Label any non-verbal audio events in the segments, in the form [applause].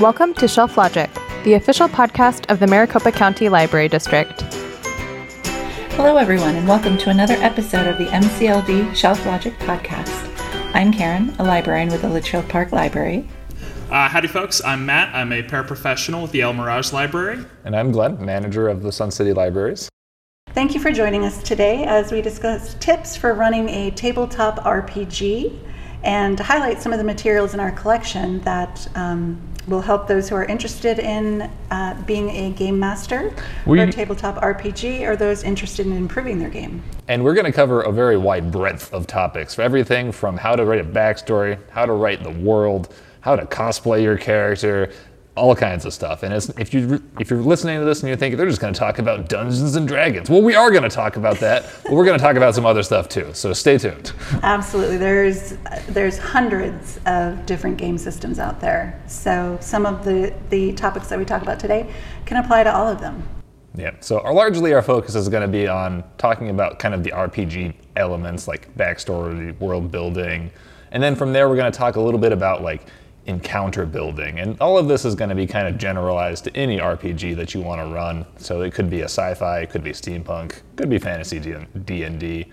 Welcome to Shelf Logic, the official podcast of the Maricopa County Library District. Hello, everyone, and welcome to another episode of the MCLD Shelf Logic podcast. I'm Karen, a librarian with the Litchfield Park Library. Uh, howdy, folks. I'm Matt. I'm a paraprofessional with the El Mirage Library. And I'm Glenn, manager of the Sun City Libraries. Thank you for joining us today as we discuss tips for running a tabletop RPG and highlight some of the materials in our collection that um, will help those who are interested in uh, being a game master We- or a tabletop RPG or those interested in improving their game. And we're going to cover a very wide breadth of topics, for everything from how to write a backstory, how to write the world, how to cosplay your character, all kinds of stuff. And it's, if you if you're listening to this and you're thinking they're just going to talk about Dungeons and Dragons, well, we are going to talk about that, but we're going to talk about some other stuff too. So stay tuned. Absolutely. There's there's hundreds of different game systems out there. So some of the, the topics that we talk about today can apply to all of them. Yeah. So our, largely our focus is going to be on talking about kind of the RPG elements like backstory, world building, and then from there we're going to talk a little bit about like encounter building, and all of this is going to be kind of generalized to any RPG that you want to run. So it could be a sci-fi, it could be steampunk, could be fantasy D and D,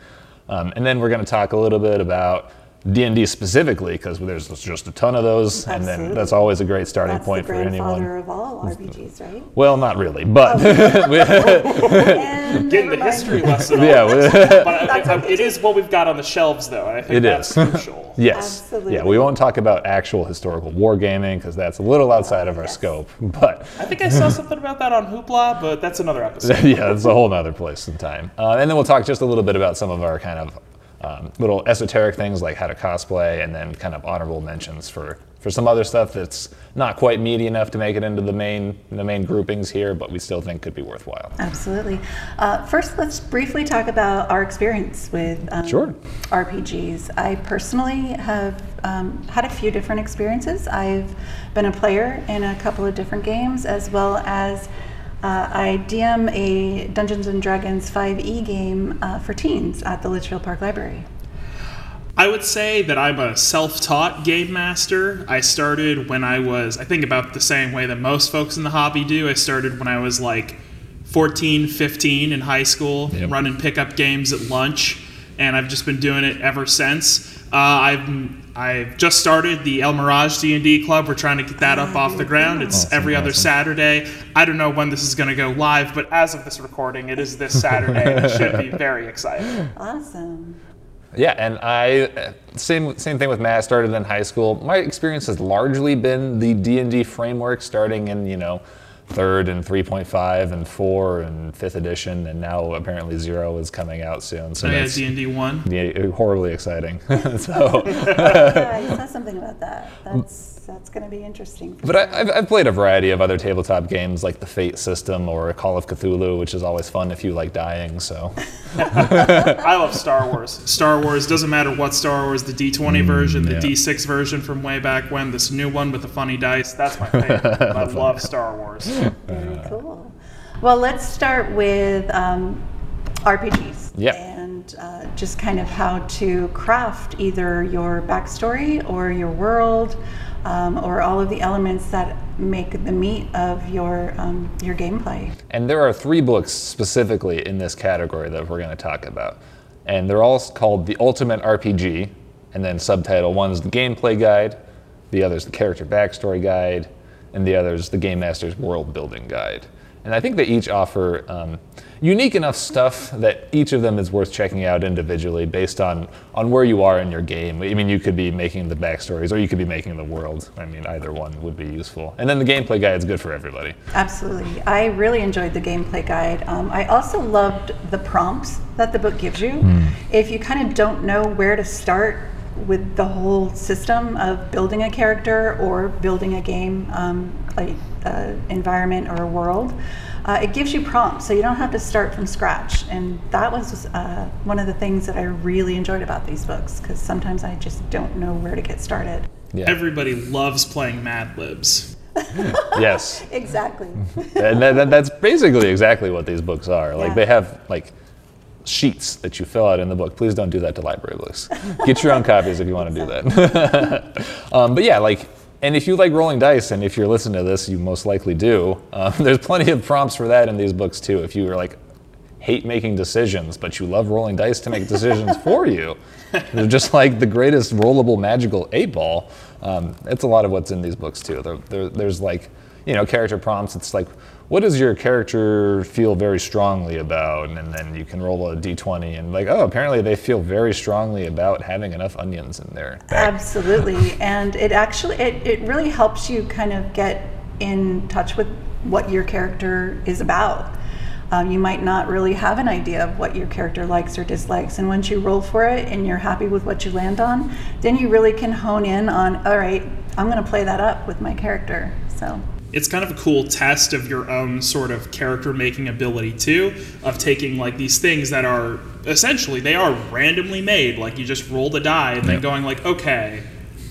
um, and then we're going to talk a little bit about. D&D specifically, because there's just a ton of those, and then that's always a great starting That's point the for anyone. grandfather of all RPGs, right? Well, not really, but [laughs] And Getting the history lesson. yeah, [laughs] But I- I- it is what we've got on the shelves, though, and I think It that's is. crucial. [laughs] Yes. Absolutely. Yeah, we won't talk about actual historical wargaming because that's a little outside of our Yes. scope. But I think I saw something about that on Hoopla, but that's another episode. yeah, that's a whole nother place and time. Uh, and then we'll talk just a little bit about some of our kind of um, little esoteric things like how to cosplay, and then kind of honorable mentions for for some other stuff that's not quite meaty enough to make it into the main the main groupings here, but we still think could be worthwhile. Absolutely. Uh, first, let's briefly talk about our experience with um, Sure. RPGs. I personally have um, had a few different experiences. I've been a player in a couple of different games, as well as uh, I DM a Dungeons and Dragons 5e game uh, for teens at the Litchfield Park Library. I would say that I'm a self-taught game master. I started when I was, I think about the same way that most folks in the hobby do. I started when I was like 14, 15 in high school, Yep. running pickup games at lunch, and I've just been doing it ever since. Uh, I've I've just started the El Mirage D&D club. We're trying to get that up off the ground. It's Awesome, every other awesome. Saturday. I don't know when this is going to go live, but as of this recording, it is this Saturday. and [laughs] it should be very exciting. Awesome. Yeah, and I uh, same same thing with Matt. I started in high school. My experience has largely been the D and D framework, starting in you know third and 3.5 and four and fifth edition, and now apparently zero is coming out soon. So Oh, yeah, that's D&D 1. yeah, horribly exciting. [laughs] so, [laughs] Yeah, you said something about that. [laughs] That's that's going to be interesting. but I, I've, I've played a variety of other tabletop games like the Fate system or Call of Cthulhu, which is always fun if you like dying. So [laughs] I love Star Wars. Star Wars doesn't matter what Star Wars, the D20 version, the yeah. D6 version from way back when, this new one with the funny dice. That's my favorite. [laughs] I love Star Wars. [laughs] Very cool. Well, let's start with um, RPGs. Yeah. And uh, just kind of how to craft either your backstory or your world, um, or all of the elements that make the meat of your um, your gameplay. And there are three books specifically in this category that we're going to talk about. And they're all called The Ultimate RPG, and then subtitle one's the gameplay guide, the other's the character backstory guide, and the other's the Game Master's world building guide. And I think they each offer um, unique enough stuff that each of them is worth checking out individually based on, on where you are in your game. I mean, you could be making the backstories or you could be making the world. I mean, either one would be useful. And then the gameplay guide is good for everybody. Absolutely. I really enjoyed the gameplay guide. Um, I also loved the prompts that the book gives you. Hmm. If you kind of don't know where to start with the whole system of building a character or building a game, um, like uh, environment or a world, uh, it gives you prompts so you don't have to start from scratch. And that was uh, one of the things that I really enjoyed about these books because sometimes I just don't know where to get started. Yeah. Everybody loves playing Mad Libs. yes. [laughs] Exactly. and that, that- that's basically exactly what these books are. Like Yeah. they have like sheets that you fill out in the book. Please don't do that to library books. Get your own copies if you want to do that. [laughs] um, but yeah, like And if you like rolling dice, and if you're listening to this, you most likely do, um, [laughs] there's plenty of prompts for that in these books too. If you are like hate making decisions, but you love rolling dice to make decisions [laughs] for you, they're just like the greatest rollable magical eight ball. Um, it's a lot of what's in these books too. There, there, there's like, you know, character prompts. It's like, what does your character feel very strongly about? And then you can roll a d20 and like, oh, apparently they feel very strongly about having enough onions in there. Absolutely, and it actually it, it really helps you kind of get in touch with what your character is about. Um, you might not really have an idea of what your character likes or dislikes, and once you roll for it and you're happy with what you land on, then you really can hone in on, all right, I'm going to play that up with my character. So it's kind of a cool test of your own sort of character making ability too of taking like these things that are essentially they are randomly made like you just roll the die and then Yep. going like okay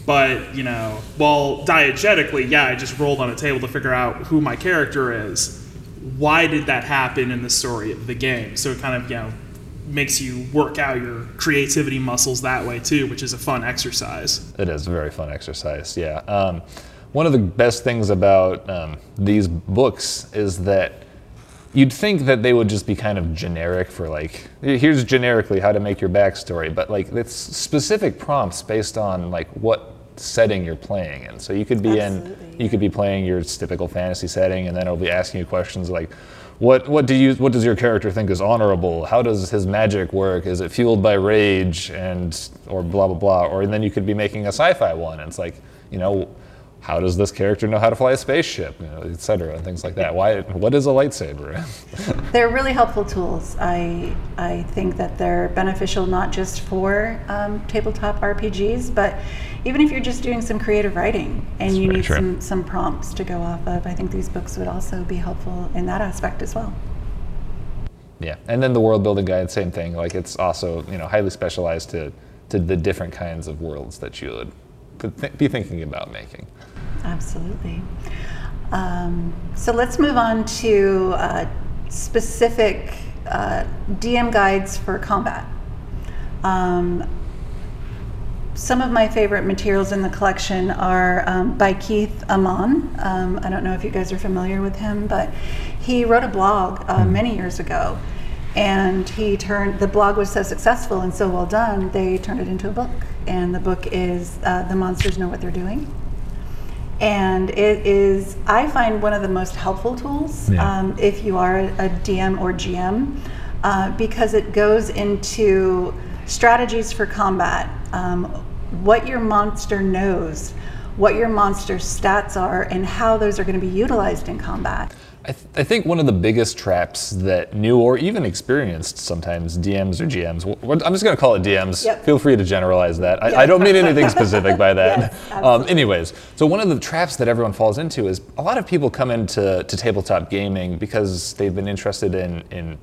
but you know well diegetically yeah i just rolled on a table to figure out who my character is why did that happen in the story of the game so it kind of you know makes you work out your creativity muscles that way too which is a fun exercise It is a very fun exercise, yeah. Um, one of the best things about um, these books is that you'd think that they would just be kind of generic for like, here's generically how to make your backstory, but like it's specific prompts based on like what setting you're playing in. So you could be in, Absolutely, you could be playing your typical fantasy setting, and then it'll be asking you questions like. What, what do you what does your character think is honorable? How does his magic work? Is it fueled by rage and or blah blah blah? Or then you could be making a sci-fi one. And it's like, you know, how does this character know how to fly a spaceship, you know, et cetera, and things like that. Why? What is a lightsaber? [laughs] they're really helpful tools. I I think that they're beneficial not just for um, tabletop RPGs, but even if you're just doing some creative writing and you need true. some some prompts to go off of, I think these books would also be helpful in that aspect as well. yeah, and then the world building guide, same thing. Like it's also you know highly specialized to to the different kinds of worlds that you would could th- be thinking about making. Absolutely. Um, so let's move on to uh, specific uh, DM guides for combat. Um, some of my favorite materials in the collection are um, by Keith Ammann. Um, I don't know if you guys are familiar with him, but he wrote a blog uh, many years ago, and he turned the blog was so successful and so well done, they turned it into a book. And the book is uh, "The Monsters Know What They're Doing." And it is i find one of the most helpful tools Yeah. um, if you are a dm or gm uh, because it goes into strategies for combat um, what your monster knows what your monster's stats are and how those are going to be utilized in combat I, th- I think one of the biggest traps that new or even experienced sometimes DMs or GMs, wh- what- I'm just going to call it DMs. Yep. Feel free to generalize that. I, I don't mean anything specific by that. [laughs] Yes, um, anyways, so one of the traps that everyone falls into is a lot of people come into to tabletop gaming because they've been interested in, in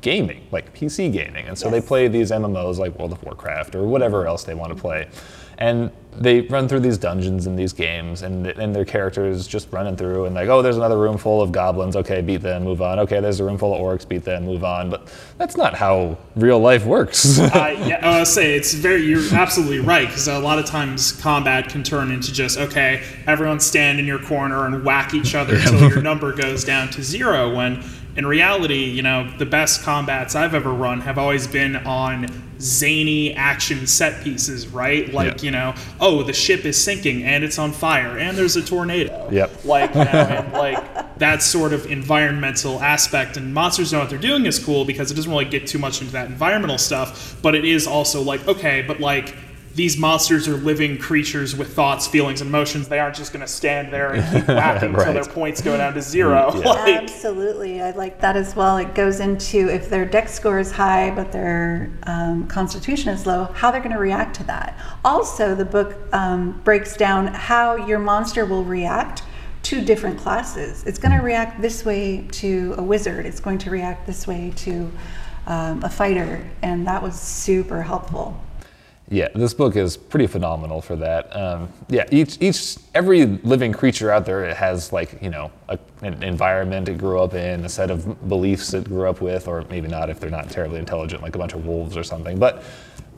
gaming, like PC gaming. And so they play these MMOs like World of Warcraft or whatever else they want to play. And they run through these dungeons and these games, and, and their characters just running through and like, oh, there's another room full of goblins. Okay, beat them, move on. Okay, there's a room full of orcs. Beat them, move on. But that's not how real life works. I, [laughs] uh, [laughs] yeah, I was say it's very. You're absolutely right because a lot of times combat can turn into just okay, everyone stand in your corner and whack each other [laughs] until your number goes down to zero. When in reality, you know, the best combats I've ever run have always been on zany action set pieces, right? Like Yeah. you know, oh, the ship is sinking and it's on fire and there's a tornado. Yep. Like you know, and [laughs] like that sort of environmental aspect and monsters know what they're doing is cool because it doesn't really get too much into that environmental stuff, but it is also like okay, but like these monsters are living creatures with thoughts, feelings, and emotions. They aren't just going to stand there and keep [laughs] whacking until their points go down to zero. Yeah. Like, Absolutely, I like that as well. It goes into if their dex score is high but their um, constitution is low, how they're going to react to that. Also, the book um, breaks down how your monster will react to different classes. It's going to react this way to a wizard. It's going to react this way to um, a fighter, and that was super helpful. Yeah, this book is pretty phenomenal for that. Um, yeah, each each every living creature out there has like you know a, an environment it grew up in, a set of beliefs it grew up with, or maybe not if they're not terribly intelligent, like a bunch of wolves or something. But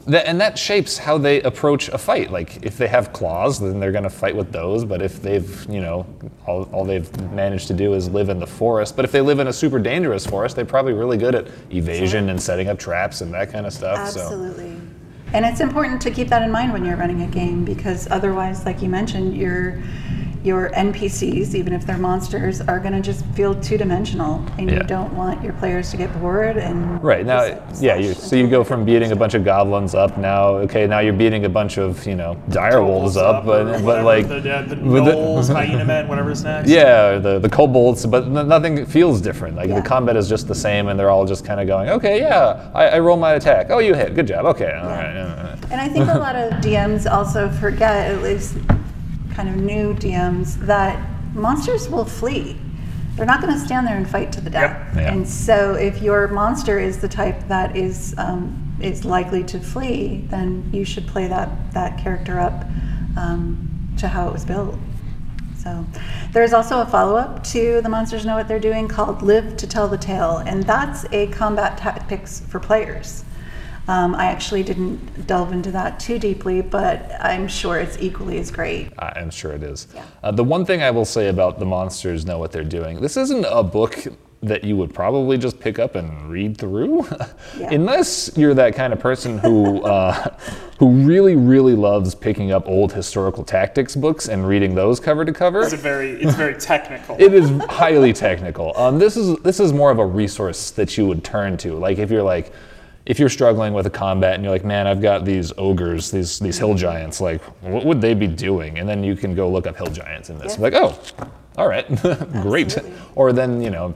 that, and that shapes how they approach a fight. Like if they have claws, then they're going to fight with those. But if they've, you know, all, all they've managed to do is live in the forest. But if they live in a super dangerous forest, they're probably really good at evasion and setting up traps and that kind of stuff. Absolutely. And it's important to keep that in mind when you're running a game because otherwise, like you mentioned, you're your NPCs, even if they're monsters, are going to just feel two dimensional, and Yeah. you don't want your players to get bored. And Right now, just yeah. You, so you go from beating a bunch of goblins up now. Okay, now you're beating a bunch of you know dire wolves up, or but but like the, yeah, the with the- gnolls, [laughs] hyena men, whatever's next. Yeah, the the kobolds, but nothing feels different. Like Yeah. the combat is just the same, and they're all just kind of going, okay, yeah, I, I roll my attack. Oh, you hit. Good job. Okay, all right. yeah, yeah. And I think a lot of DMs also forget, at least kind of new DMs, that monsters will flee. They're not going to stand there and fight to the death. Yep. Yeah. And so, if your monster is the type that is um, is likely to flee, then you should play that that character up um, to how it was built. So, there's also a follow up to the Monsters Know What They're Doing called Live to Tell the Tale, and that's a combat tactics for players. Um, I actually didn't delve into that too deeply, but I'm sure it's equally as great. I- I'm sure it is. Yeah. Uh, the one thing I will say about the monsters know what they're doing. This isn't a book that you would probably just pick up and read through, [laughs] Yeah. unless you're that kind of person who [laughs] uh, who really really loves picking up old historical tactics books and reading those cover to cover. It's a very, it's very technical. It is highly technical. Um, this is this is more of a resource that you would turn to. Like if you're like, if you're struggling with a combat and you're like, man, I've got these ogres, these these hill giants. Like, what would they be doing? And then you can go look up hill giants in this. Yeah. Like, oh, all right, [laughs] great. Absolutely. [laughs] Or then you know,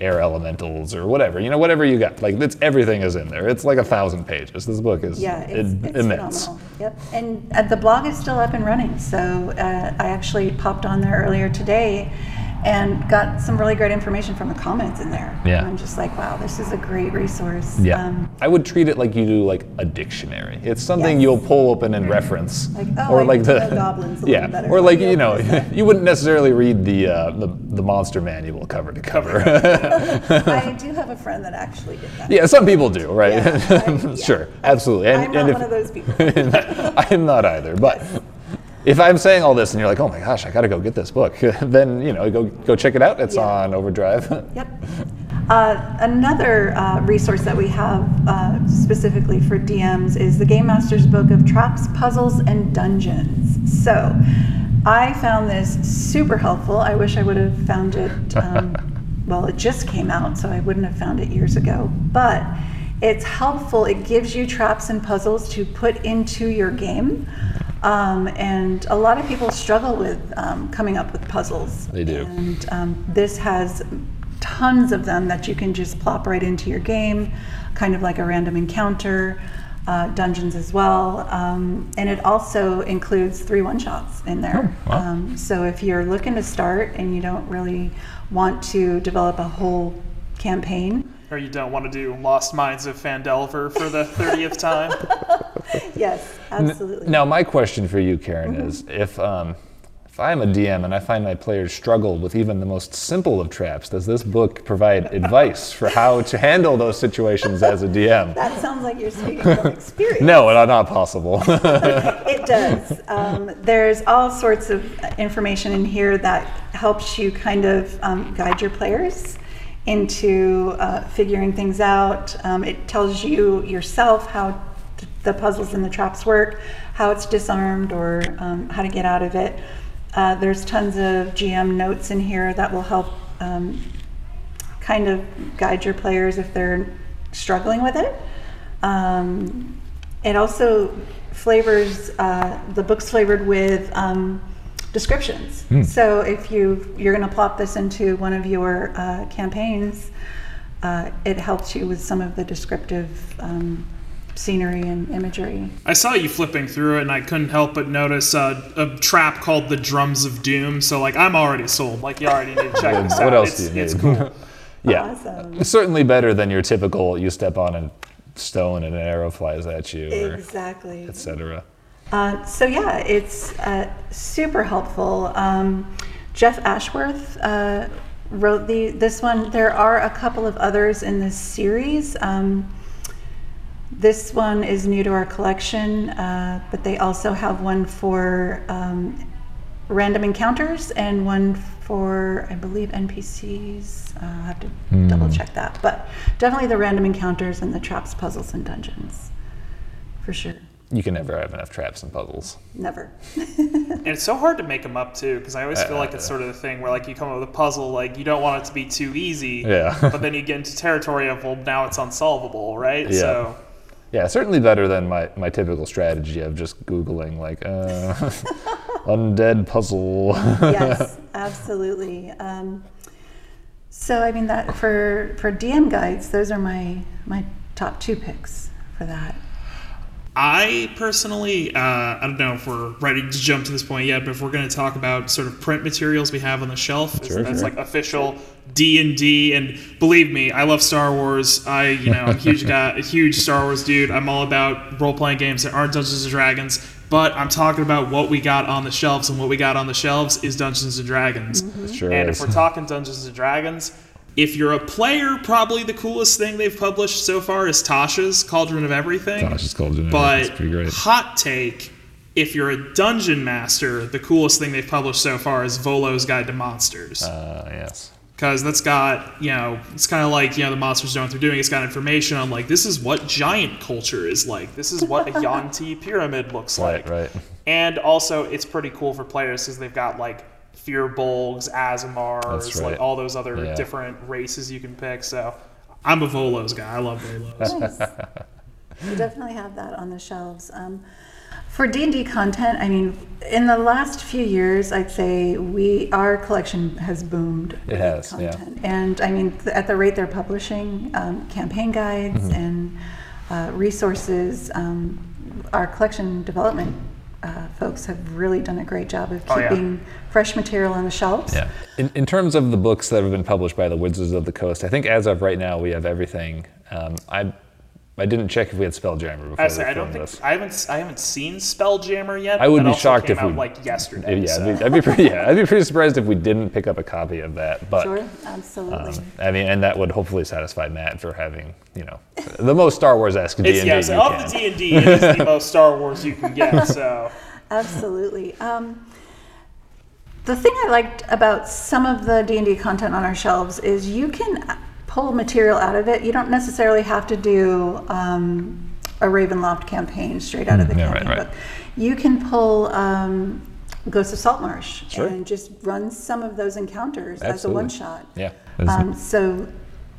air elementals or whatever. You know, whatever you got. Like, it's everything is in there. It's like a thousand pages. This book is Yeah, it's, im- it's immense. phenomenal. Yep, and uh, the blog is still up and running. So uh, I actually popped on there earlier today and got some really great information from the comments in there. Yeah. And I'm just like, wow, this is a great resource. Yeah, Um, I would treat it like you do like a dictionary. It's something Yes. you'll pull open and reference, Like, oh, I like the goblins a [laughs] yeah, better. or like you know, open this up. you wouldn't necessarily read the, uh, the the monster manual cover to cover. [laughs] I [laughs] do have a friend that actually did that. yeah, some people do, right? Yeah, I- yeah. sure, absolutely. I'm not one of those people. I am not either, but. If I'm saying all this and you're like, oh my gosh, I gotta go get this book, [laughs] then you know, go go check it out. It's Yeah. on Overdrive. [laughs] Yep. Uh, another uh, resource that we have uh, specifically for DMs is the Game Master's Book of Traps, Puzzles, and Dungeons. So I found this super helpful. I wish I would have found it, um, [laughs] well, it just came out, so I wouldn't have found it years ago. But it's helpful. It gives you traps and puzzles to put into your game. Um, and a lot of people struggle with um, coming up with puzzles. They do. And um, this has tons of them that you can just plop right into your game, kind of like a random encounter, uh, dungeons as well. Um, and it also includes three one shots in there. Oh, wow. um, so if you're looking to start and you don't really want to develop a whole campaign, or you don't want to do Lost Mines of Phandelver for the 30th time. [laughs] [laughs] yes, absolutely. Now, my question for you, Karen, Mm-hmm. is if um, if I'm a DM and I find my players struggle with even the most simple of traps, does this book provide [laughs] advice for how to handle those situations as a DM? That sounds like you're speaking from [laughs] experience. No, not, not possible. It does. Um, there's all sorts of information in here that helps you kind of um, guide your players into uh, figuring things out. Um, it tells you yourself how the puzzles and the traps work, how it's disarmed, or um, how to get out of it. Uh, there's tons of GM notes in here that will help um, kind of guide your players if they're struggling with it. Um, it also flavors uh, the book's flavored with um, descriptions. So if you you're going to plop this into one of your uh, campaigns, uh, it helps you with some of the descriptive um, scenery and imagery. I saw you flipping through it, and I couldn't help but notice uh, a trap called the Drums of Doom. So, like, I'm already sold. Like, you already need to check [laughs] this out. what else it's, do you it's need? cool. [laughs] yeah, Awesome. certainly better than your typical you step on a stone and an arrow flies at you, or Exactly. etc. Uh, so yeah, it's uh, super helpful. Um, Jeff Ashworth uh, wrote the this one. There are a couple of others in this series. Um, this one is new to our collection, uh, but they also have one for um, random encounters and one for, I believe, NPCs. Uh, I'll have to double check that. But definitely the random encounters and the traps, puzzles, and dungeons. For sure. You can never have enough traps and puzzles. Never. [laughs] And it's so hard to make them up too, because I always feel like it's Uh, sort of the thing where like you come up with a puzzle, like you don't want it to be too easy, Yeah. but then you get into territory of well now it's unsolvable, right? Yeah. So Yeah, certainly better than my, my typical strategy of just Googling, like, uh, [laughs] undead puzzle. [laughs] yes, absolutely. Um, so I mean that for for DM guides, those are my my top two picks for that. I personally, uh, I don't know if we're ready to jump to this point yet, but if we're going to talk about sort of print materials we have on the shelf, Sure, that's sure. like official D and D. And believe me, I love Star Wars. I, you know, I'm a huge [laughs] guy, a huge Star Wars dude. I'm all about role playing games that aren't Dungeons and Dragons. But I'm talking about what we got on the shelves, and what we got on the shelves is Dungeons and Dragons. Sure and is. if we're talking Dungeons and Dragons, if you're a player, probably the coolest thing they've published so far is Tasha's Cauldron of Everything. Tasha's Cauldron of But Everything's pretty great. hot take, if you're a dungeon master, the coolest thing they've published so far is Volo's Guide to Monsters. Uh, yes. Because that's got, you know, it's kind of like, you know, the monsters know what they're doing. It's got information on, like, this is what giant culture is like. This is what a Yuan-ti pyramid looks [laughs] Right, like. right. And also, it's pretty cool for players because they've got like Firbolgs, Aasimars, That's right. like all those other Yeah. different races you can pick. So, I'm a Volos guy. I love Volos. Nice. we definitely have that on the shelves. Um, for D and D content, I mean, in the last few years, I'd say we our collection has boomed. with has, yeah. And I mean, th- at the rate they're publishing um, campaign guides Mm-hmm. and uh, resources, um, our collection development uh, folks have really done a great job of Oh, yeah. Keeping fresh material on the shelves. Yeah. In, in terms of the books that have been published by the Wizards of the Coast, I think as of right now we have everything. Um, I I didn't check if we had Spelljammer before I we say I don't think this. I haven't I haven't seen Spelljammer yet. I would That be also shocked came if out we- like yesterday. yeah, so. I'd be, I'd be pretty, yeah, [laughs] I'd be pretty surprised if we didn't pick up a copy of that. But Sure, absolutely. um, I mean, and that would hopefully satisfy Matt for having you know the most Star Wars esque D It's and yeah, D so you of can. the D and D, it is the most Star Wars you can get. [laughs] So Absolutely. Um, the thing I liked about some of the D&D content on our shelves is you can pull material out of it. You don't necessarily have to do um, a Ravenloft campaign straight out of the Mm, yeah, campaign right. book. You can pull um, Ghost of Saltmarsh Sure. and just run some of those encounters as a one shot. Yeah. Um, so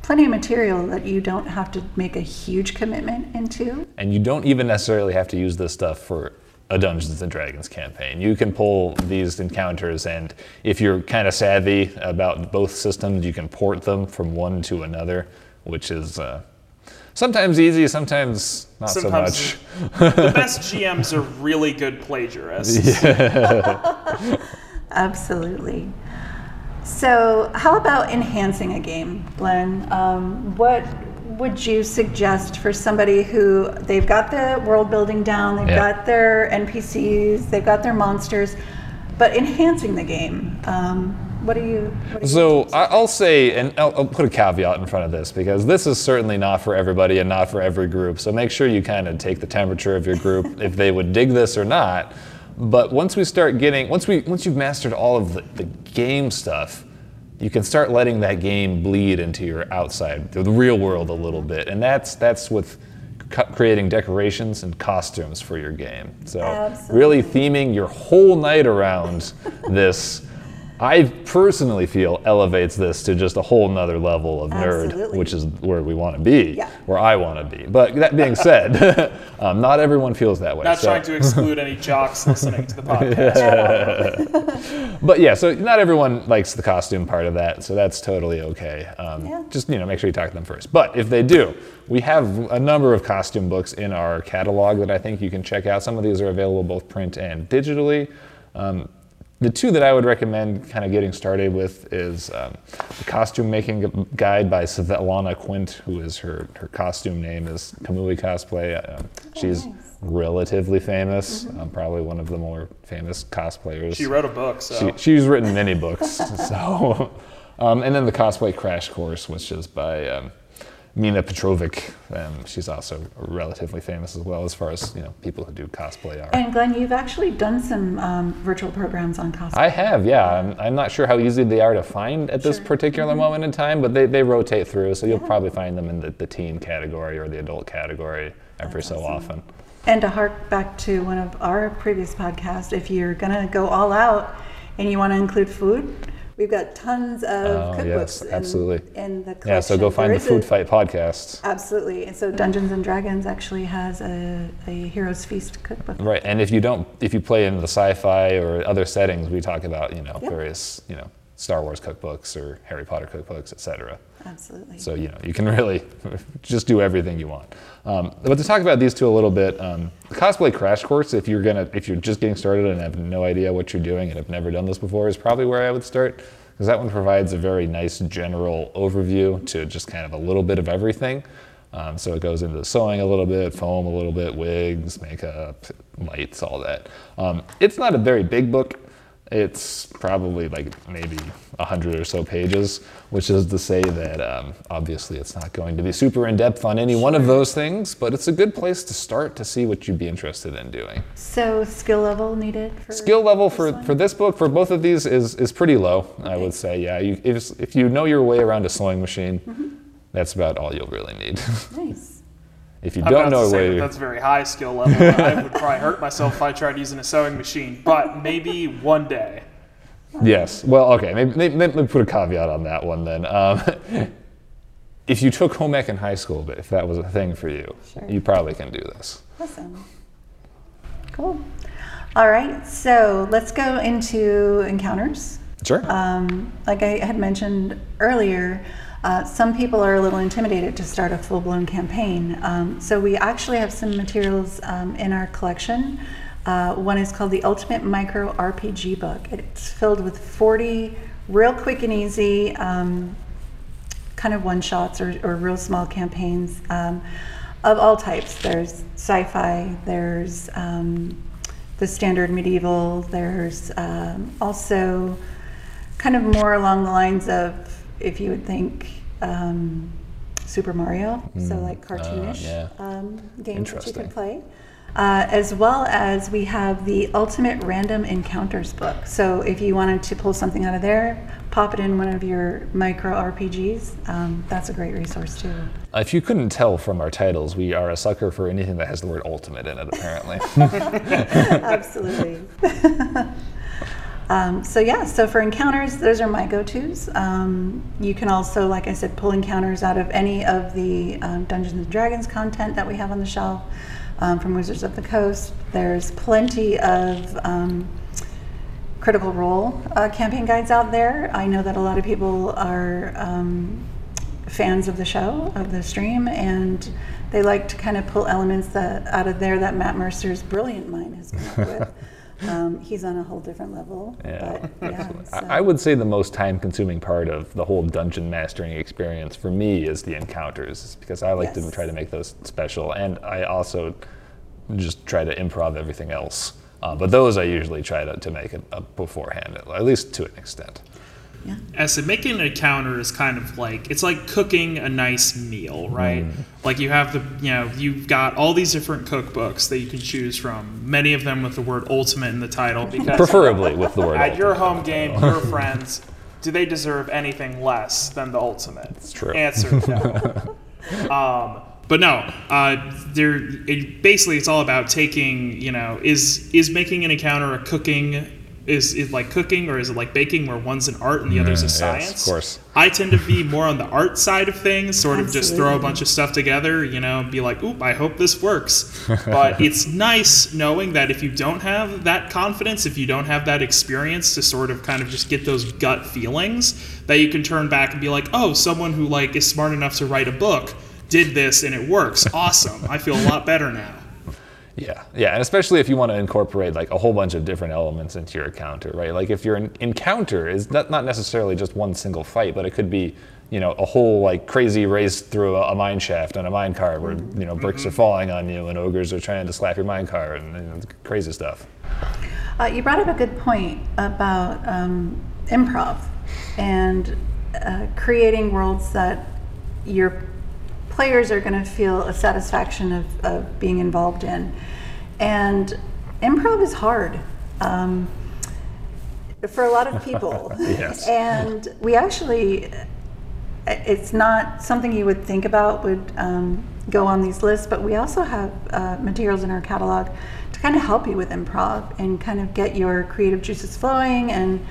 plenty of material that you don't have to make a huge commitment into. And you don't even necessarily have to use this stuff for a Dungeons and Dragons campaign. You can pull these encounters, and if you're kind of savvy about both systems, you can port them from one to another, which is uh, sometimes easy, sometimes not sometimes so much. the [laughs] best GMs are really good plagiarists. [laughs] Absolutely. So, how about enhancing a game, Glenn? Um, what would you suggest for somebody who they've got the world building down, they've Yeah. got their NPCs, they've got their monsters, but enhancing the game? Um, what do you? What you So I- I'll say, and I'll, I'll put a caveat in front of this because this is certainly not for everybody and not for every group. So make sure you kind of take the temperature of your group [laughs] if they would dig this or not. But once we start getting, once we, once you've mastered all of the, the game stuff, you can start letting that game bleed into your outside, the real world a little bit, and that's that's with creating decorations and costumes for your game. So really theming your whole night around [laughs] this. I personally feel elevates this to just a whole nother level of nerd, Absolutely. which is where we want to be, Yeah. where I want to be. But that being said, [laughs] um, not everyone feels that way. Not so- trying to exclude any jocks listening to the podcast. [laughs] But yeah, so not everyone likes the costume part of that, so that's totally okay. Um, Yeah. Just you know, make sure you talk to them first. But if they do, we have a number of costume books in our catalog that I think you can check out. Some of these are available both print and digitally. Um, the two that I would recommend kind of getting started with is um, the costume making guide by Svetlana Quindt, who is her, her costume name is Kamui Cosplay. Um, she's nice. relatively famous, um, probably one of the more famous cosplayers. she wrote a book, so She, she's written many books. [laughs] so, um, and then the cosplay crash course, which is by um, Mina Petrovic. Um, she's also relatively famous as well as far as you know people who do cosplay are. And Glenn, you've actually done some um, virtual programs on cosplay. I have, yeah. I'm, I'm not sure how easy they are to find at this Sure. particular moment in time, but they, they rotate through, so you'll probably find them in the, the teen category or the adult category every That's so awesome. often. And to hark back to one of our previous podcasts, if you're going to go all out and you want to include food, we've got tons of Oh, cookbooks yes, in, absolutely. in the collection. Yeah, so go find There the Food a- Fight podcast. Absolutely. And so Dungeons and Dragons actually has a, a Heroes Feast cookbook. Right, and if you don't, if you play in the sci-fi or other settings, we talk about you know Yep. various you know Star Wars cookbooks or Harry Potter cookbooks, etc. Absolutely. So you know you can [laughs] really just do everything you want. Um, but to talk about these two a little bit, um, cosplay crash course, if you're gonna if you're just getting started and have no idea what you're doing and have never done this before, is probably where I would start because that one provides a very nice general overview to just kind of a little bit of everything. Um, so it goes into sewing a little bit, foam a little bit, wigs, makeup, lights, all that. Um, it's not a very big book. It's probably like maybe a hundred or so pages, which is to say that um, obviously it's not going to be super in depth on any one of those things, but it's a good place to start to see what you'd be interested in doing. so skill level needed for Skill level this for, one? for this book, for both of these, is, is pretty low, I would say. Yeah, you, if, if you know your way around a sewing machine, Mm-hmm. that's about all you'll really need. [laughs] Nice. If you I'm don't know to say where that you that's very high skill level. I would probably hurt myself if I tried using a sewing machine, but maybe one day. Yes. Well, okay. Maybe, maybe, let me put a caveat on that one then. Um, [laughs] if you took home ec in high school, but if that was a thing for you, Sure. you probably can do this. Awesome. Cool. All right. So let's go into encounters. Sure. Um, like I had mentioned earlier, uh, some people are a little intimidated to start a full blown campaign. Um, so we actually have some materials um, in our collection. Uh, one is called the Ultimate Micro RPG Book. It's filled with 40 real quick and easy um, kind of one shots or, or real small campaigns um, of all types. There's sci fi, there's um, the standard medieval, there's um, also kind of more along the lines of if you would think um, Super Mario, so like cartoonish yeah. um, games that you could play. Uh, as well as we have the Ultimate Random Encounters book. So if you wanted to pull something out of there, pop it in one of your micro RPGs. Um, that's a great resource too. if you couldn't tell from our titles, we are a sucker for anything that has the word ultimate in it, apparently. [laughs] Absolutely. [laughs] um, so yeah, so for encounters, those are my go-tos. Um, you can also, like I said, pull encounters out of any of the um, Dungeons and Dragons content that we have on the shelf um, from Wizards of the Coast. There's plenty of um, Critical Role uh, campaign guides out there. I know that a lot of people are um, fans of the show, of the stream, and they like to kind of pull elements that out of there that Matt Mercer's brilliant mind has come up with. [laughs] Um, he's on a whole different level. Yeah. But, [laughs] yeah so- I would say the most time consuming part of the whole dungeon mastering experience for me is the encounters because I like Yes. to try to make those special and I also just try to improv everything else. Uh, but those I usually try to, to make it up beforehand, at least to an extent. Yeah. As in making an encounter is kind of like it's like cooking a nice meal, right? Like you have the you know you've got all these different cookbooks that you can choose from. Many of them with the word ultimate in the title because [laughs] Preferably with the word at your home game, your [laughs] friends, do they deserve anything less than the ultimate? It's true. Answer no. [laughs] um, but no, uh, there. It, basically, it's all about taking. You know, is is making an encounter a cooking? Is it like cooking or is it like baking, where one's an art and the other's a Mm, yes, science? of course. I tend to be more on the art side of things, sort of just throw a bunch of stuff together, you know, be like, oop, I hope this works. But [laughs] it's nice knowing that if you don't have that confidence, if you don't have that experience to sort of kind of just get those gut feelings, that you can turn back and be like, oh, someone who like is smart enough to write a book did this and it works. Awesome. I feel a lot better now. Yeah, yeah, and especially if you want to incorporate like a whole bunch of different elements into your encounter, right? Like if your encounter is not, not necessarily just one single fight, but it could be, you know, a whole like crazy race through a, a mine shaft on a mine car where you know bricks are falling on you and ogres are trying to slap your mine car and crazy stuff. Uh, you brought up a good point about um, improv and uh, creating worlds that your players are going to feel a satisfaction of, of being involved in. And improv is hard. Um, for a lot of people. [laughs] Yes. And we actually, it's not something you would think about would um, go on these lists, but we also have uh, materials in our catalog to kind of help you with improv and kind of get your creative juices flowing and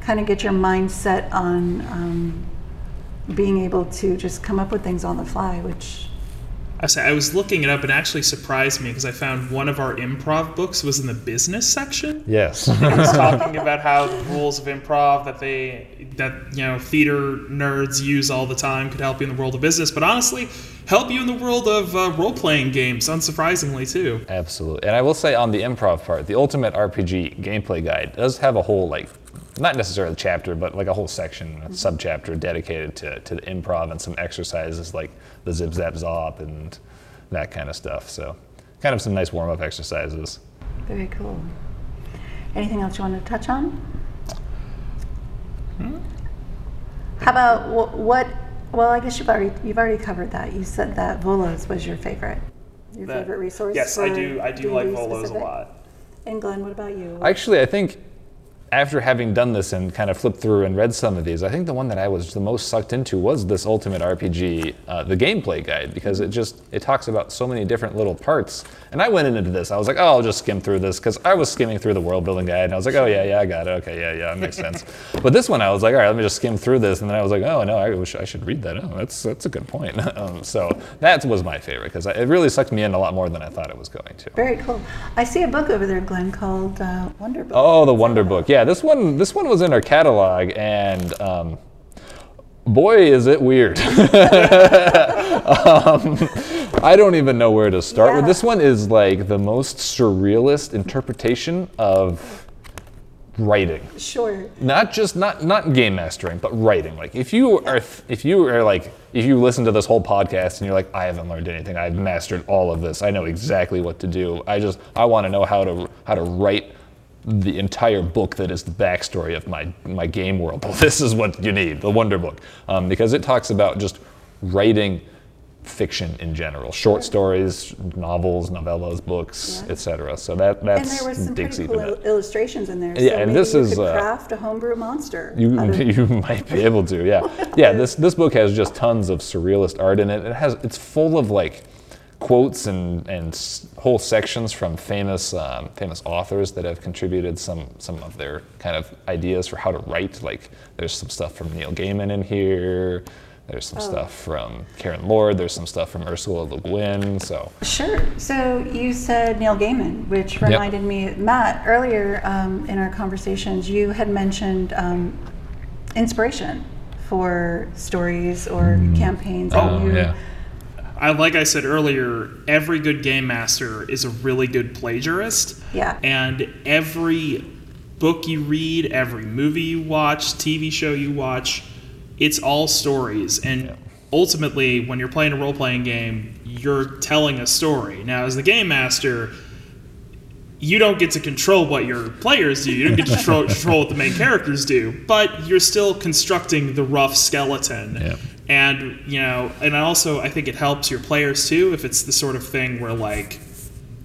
kind of get your mind set on um, being able to just come up with things on the fly, which I say I was looking it up and it actually surprised me because I found one of our improv books was in the business section. Yes. It was talking about how the rules of improv that they that you know theater nerds use all the time could help you in the world of business, but honestly, help you in the world of uh, role playing games, unsurprisingly too. Absolutely. And I will say on the improv part, the Ultimate RPG gameplay guide does have a whole like not necessarily a chapter, but like a whole section, a subchapter dedicated to, to the improv and some exercises like the zip zap zop and that kind of stuff. So kind of some nice warm up exercises. very cool. Anything else you want to touch on? Hmm? How about what, what? Well, I guess you've already you've already covered that. You said that Volos was your favorite, your That- favorite resource. Yes, I do. I do like D&D Volos a lot. And Glenn, what about you? Actually, I think after having done this and kind of flipped through and read some of these, I think the one that I was the most sucked into was this Ultimate RPG, uh, the gameplay guide, because it just it talks about so many different little parts. And I went into this, I was like, oh, I'll just skim through this because I was skimming through the world building guide, and I was like, oh yeah, yeah, I got it. Okay, yeah, yeah, that makes sense. [laughs] but this one, I was like, all right, let me just skim through this, and then I was like, oh no, I wish I should read that. Oh, that's that's a good point. [laughs] um, so that was my favorite because it really sucked me in a lot more than I thought it was going to. Very cool. I see a book over there, Glenn, called uh, Wonder Book. Oh, the Wonder Book. Yeah, this one. This one was in our catalog, and um, boy, is it weird. [laughs] um, I don't even know where to start with. Yeah. This one is like the most surrealist interpretation of writing Sure. not just not not game mastering but writing like if you are if you are like if you listen to this whole podcast and you're like i haven't learned anything i've mastered all of this i know exactly what to do i just i want to know how to how to write the entire book that is the backstory of my my game world well, [laughs] this is what you need the wonder book um, because it talks about just writing fiction in general short stories novels novellas books Yeah. etc so that that's And there were some pretty cool il- illustrations in there. Yeah, so and this is, could uh, craft a homebrew monster. You, of- [laughs] you might be able to, yeah, [laughs] yeah. This this book has just tons of surrealist art in it. It has it's full of like quotes and and whole sections from famous um, famous authors that have contributed some some of their kind of ideas for how to write. Like there's some stuff from Neil Gaiman in here. There's some Oh. stuff from Karen Lord. There's some stuff from Ursula Le Guin. So Sure. So you said Neil Gaiman, which reminded me, Matt, earlier um, in our conversations, you had mentioned um, inspiration for stories or campaigns. and oh you, yeah, I like I said earlier, every good game master is a really good plagiarist. Yeah. And every book you read, every movie you watch, TV show you watch, it's all stories. And ultimately, when you're playing a role playing game, you're telling a story. Now, as the game master, you don't get to control what your players do. You don't get to [laughs] control, control what the main characters do, but you're still constructing the rough skeleton. Yeah. And you know, and also I think it helps your players too if it's the sort of thing where like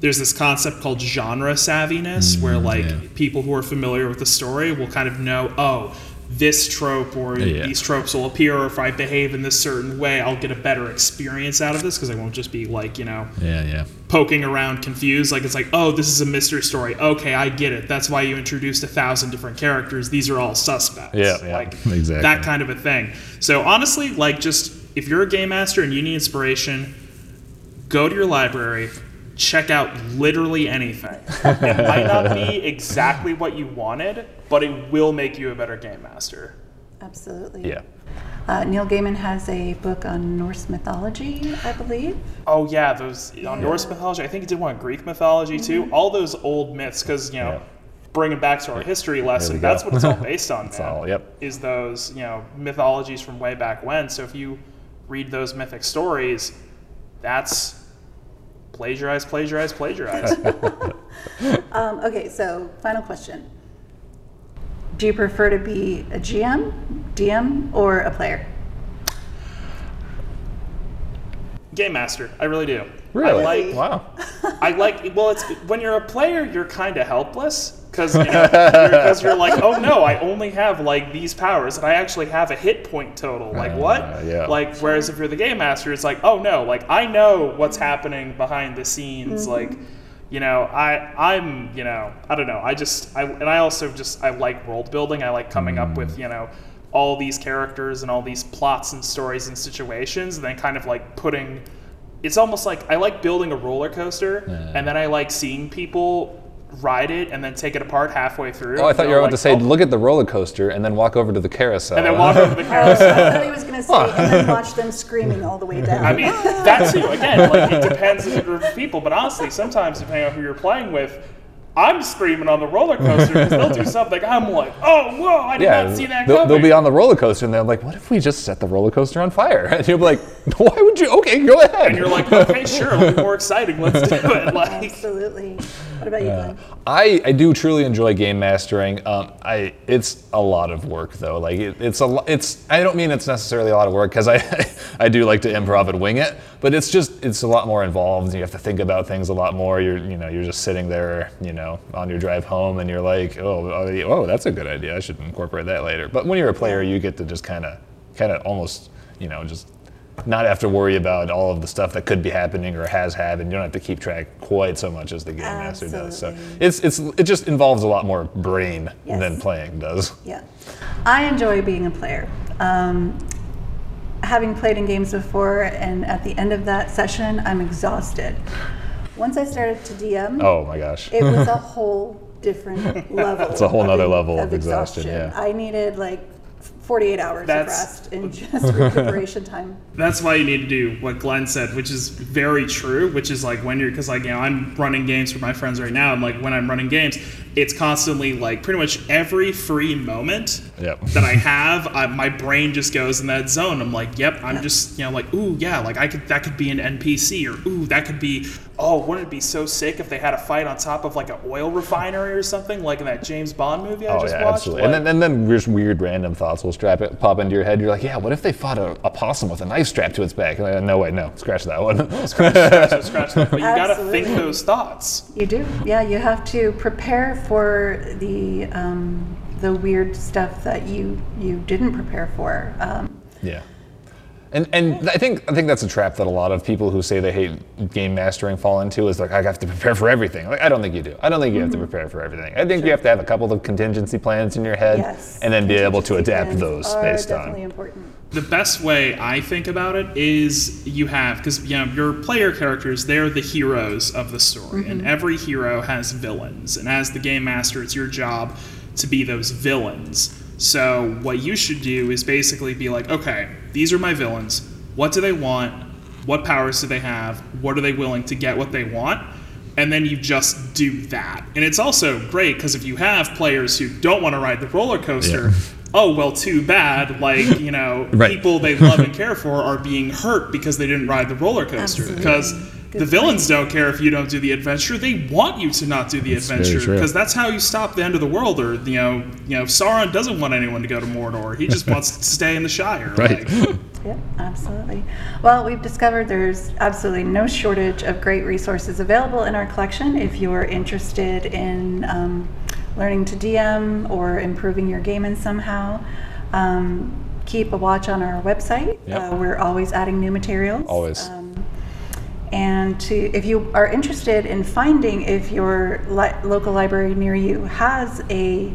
there's this concept called genre savviness where mm, like yeah. people who are familiar with the story will kind of know, oh, this trope or Yeah. these tropes will appear or if I behave in this certain way, I'll get a better experience out of this because I won't just be like, you know, yeah, yeah. poking around confused. Like it's like oh this is a mystery story. Okay i get it. That's why you introduced a thousand different characters. These are all suspects. Yeah, yeah, like [laughs] exactly. that kind of a thing. So honestly like just if you're a game master and you need inspiration go to your library check out literally anything it might not be [laughs] exactly what you wanted but it will make you a better game master Absolutely. Yeah. Uh, Neil Gaiman has a book on Norse mythology, I believe. Oh yeah, those on Norse mythology. I think he did one on Greek mythology too. All those old myths, because you know, Yeah. bringing back to our history lesson, that's what it's all [laughs] based on. That's man, all, yep. Is those you know mythologies from way back when? So if you read those mythic stories, that's plagiarize, plagiarize, plagiarize. [laughs] Um, okay, so final question. Do you prefer to be a GM, DM, or a player? Game Master. I really do. Really? I like. wow. I like. Well, it's when you're a player, you're kind of helpless because you know, because you're, like, oh no, I only have like these powers, and I actually have a hit point total. Like what? Uh, yeah. Like whereas if you're the game master, it's like, oh no, like I know what's happening behind the scenes. Like, you know, I I'm you know I don't know. I just I and I also just I like world building. I like coming up with you know all these characters and all these plots and stories and situations, and then kind of like putting it's almost like I like building a roller coaster, and then I like seeing people ride it and then take it apart halfway through. Oh, I thought you were go about to say, oh, look at the roller coaster and then walk over to the carousel. and then walk over the [laughs] carousel. I thought he was going to say, and then watch them screaming all the way down. I mean, that too. Again, like it depends on the group of people, but honestly, sometimes depending on who you're playing with. I'm screaming on the roller coaster because they'll do [laughs] something. I'm like, oh, whoa, I did yeah, not see that they'll, coming. they'll be on the roller coaster and they're like, what if we just set the roller coaster on fire? [laughs] And you'll be like, [laughs] why would you? Okay, go ahead. and you're like, okay, sure, it'll be more exciting. Let's do it. Like, Absolutely. What about you, Glenn? I, I do truly enjoy game mastering. Um, I it's a lot of work though. Like it, it's a lo- it's I don't mean it's necessarily a lot of work because I I do like to improv and wing it, but it's just it's a lot more involved. And you have to think about things a lot more. You're you know you're just sitting there you know on your drive home and you're like oh oh, oh that's a good idea. I should incorporate that later. But when you're a player, you get to just kind of kind of almost you know just not have to worry about all of the stuff that could be happening or has happened. You don't have to keep track quite so much as the game master does. So it's it's it just involves a lot more brain Yes. than playing does. Yeah. I enjoy being a player. Um, having played in games before, and at the end of that session, I'm exhausted. Once I started to DM, Oh my gosh. it was a [laughs] whole different level. It's a whole of nother e- level of exhaustion, yeah. I needed like 48 hours That's- of rest and just recuperation time. that's why you need to do what Glenn said, which is very true. Which is like when you're, because like you know, I'm running games for my friends right now, and like when I'm running games, it's constantly like pretty much every free moment Yep. that I have, I, my brain just goes in that zone. I'm like, yep, I'm just you know like, ooh yeah, like I could that could be an NPC, or ooh that could be, oh wouldn't it be so sick if they had a fight on top of like an oil refinery or something, like in that James Bond movie I Oh just yeah, watched. absolutely. Like, and then and then just weird random thoughts will strap it, pop into your head. You're like, yeah, what if they fought a, a possum with a knife strapped to its back? And, uh, no way, no, scratch that one. scratch that, scratch that. But you gotta think those thoughts. You do, yeah. You have to prepare for the um, the weird stuff that you you didn't prepare for. Um, Yeah. And, and I think I think that's a trap that a lot of people who say they hate game mastering fall into is like I have to prepare for everything. Like I don't think you do. I don't think you have Mm-hmm. to prepare for everything. I think you have to have a couple of contingency plans in your head yes, and then be able to adapt those are based definitely on. important. the best way I think about it is you have because you know your player characters they're the heroes of the story, and every hero has villains, and as the game master, it's your job to be those villains. So what you should do is basically be like, okay, these are my villains. What do they want? What powers do they have? What are they willing to get what they want? And then you just do that. And it's also great because if you have players who don't want to ride the roller coaster, oh well too bad like you know [laughs] Right. people they love and care for are being hurt because they didn't ride the roller coaster Absolutely. because Good the villains don't care if you don't do the adventure they want you to not do the very adventure because that's how you stop the end of the world or you know you know sauron doesn't want anyone to go to mordor he just [laughs] wants to stay in the shire Right. like, [laughs] Yep, absolutely. Well, we've discovered there's absolutely no shortage of great resources available in our collection if you are interested in um, learning to DM or improving your game in somehow. Um, keep a watch on our website. Yep. Uh, we're always adding new materials. Always. Um, and to, if you are interested in finding if your li- local library near you has a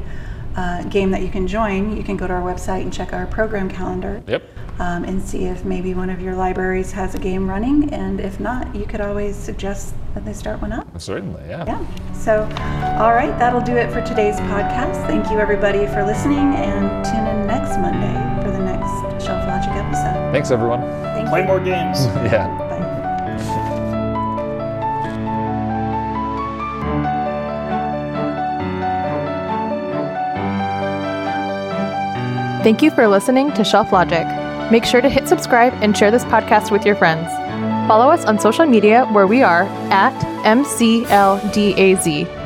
uh, game that you can join, you can go to our website and check our program calendar Yep. um, and see if maybe one of your libraries has a game running. And if not, you could always suggest that they start one up. Certainly, yeah. Yeah. So, all right, that'll do it for today's podcast. Thank you, everybody, for listening, and tune in next Monday for the next Shelf Logic episode. Thanks everyone. Thank play you. more games [laughs] Yeah. Thank you for listening to Shelf Logic. Make sure to hit subscribe and share this podcast with your friends. Follow us on social media where we are at MCLDAZ.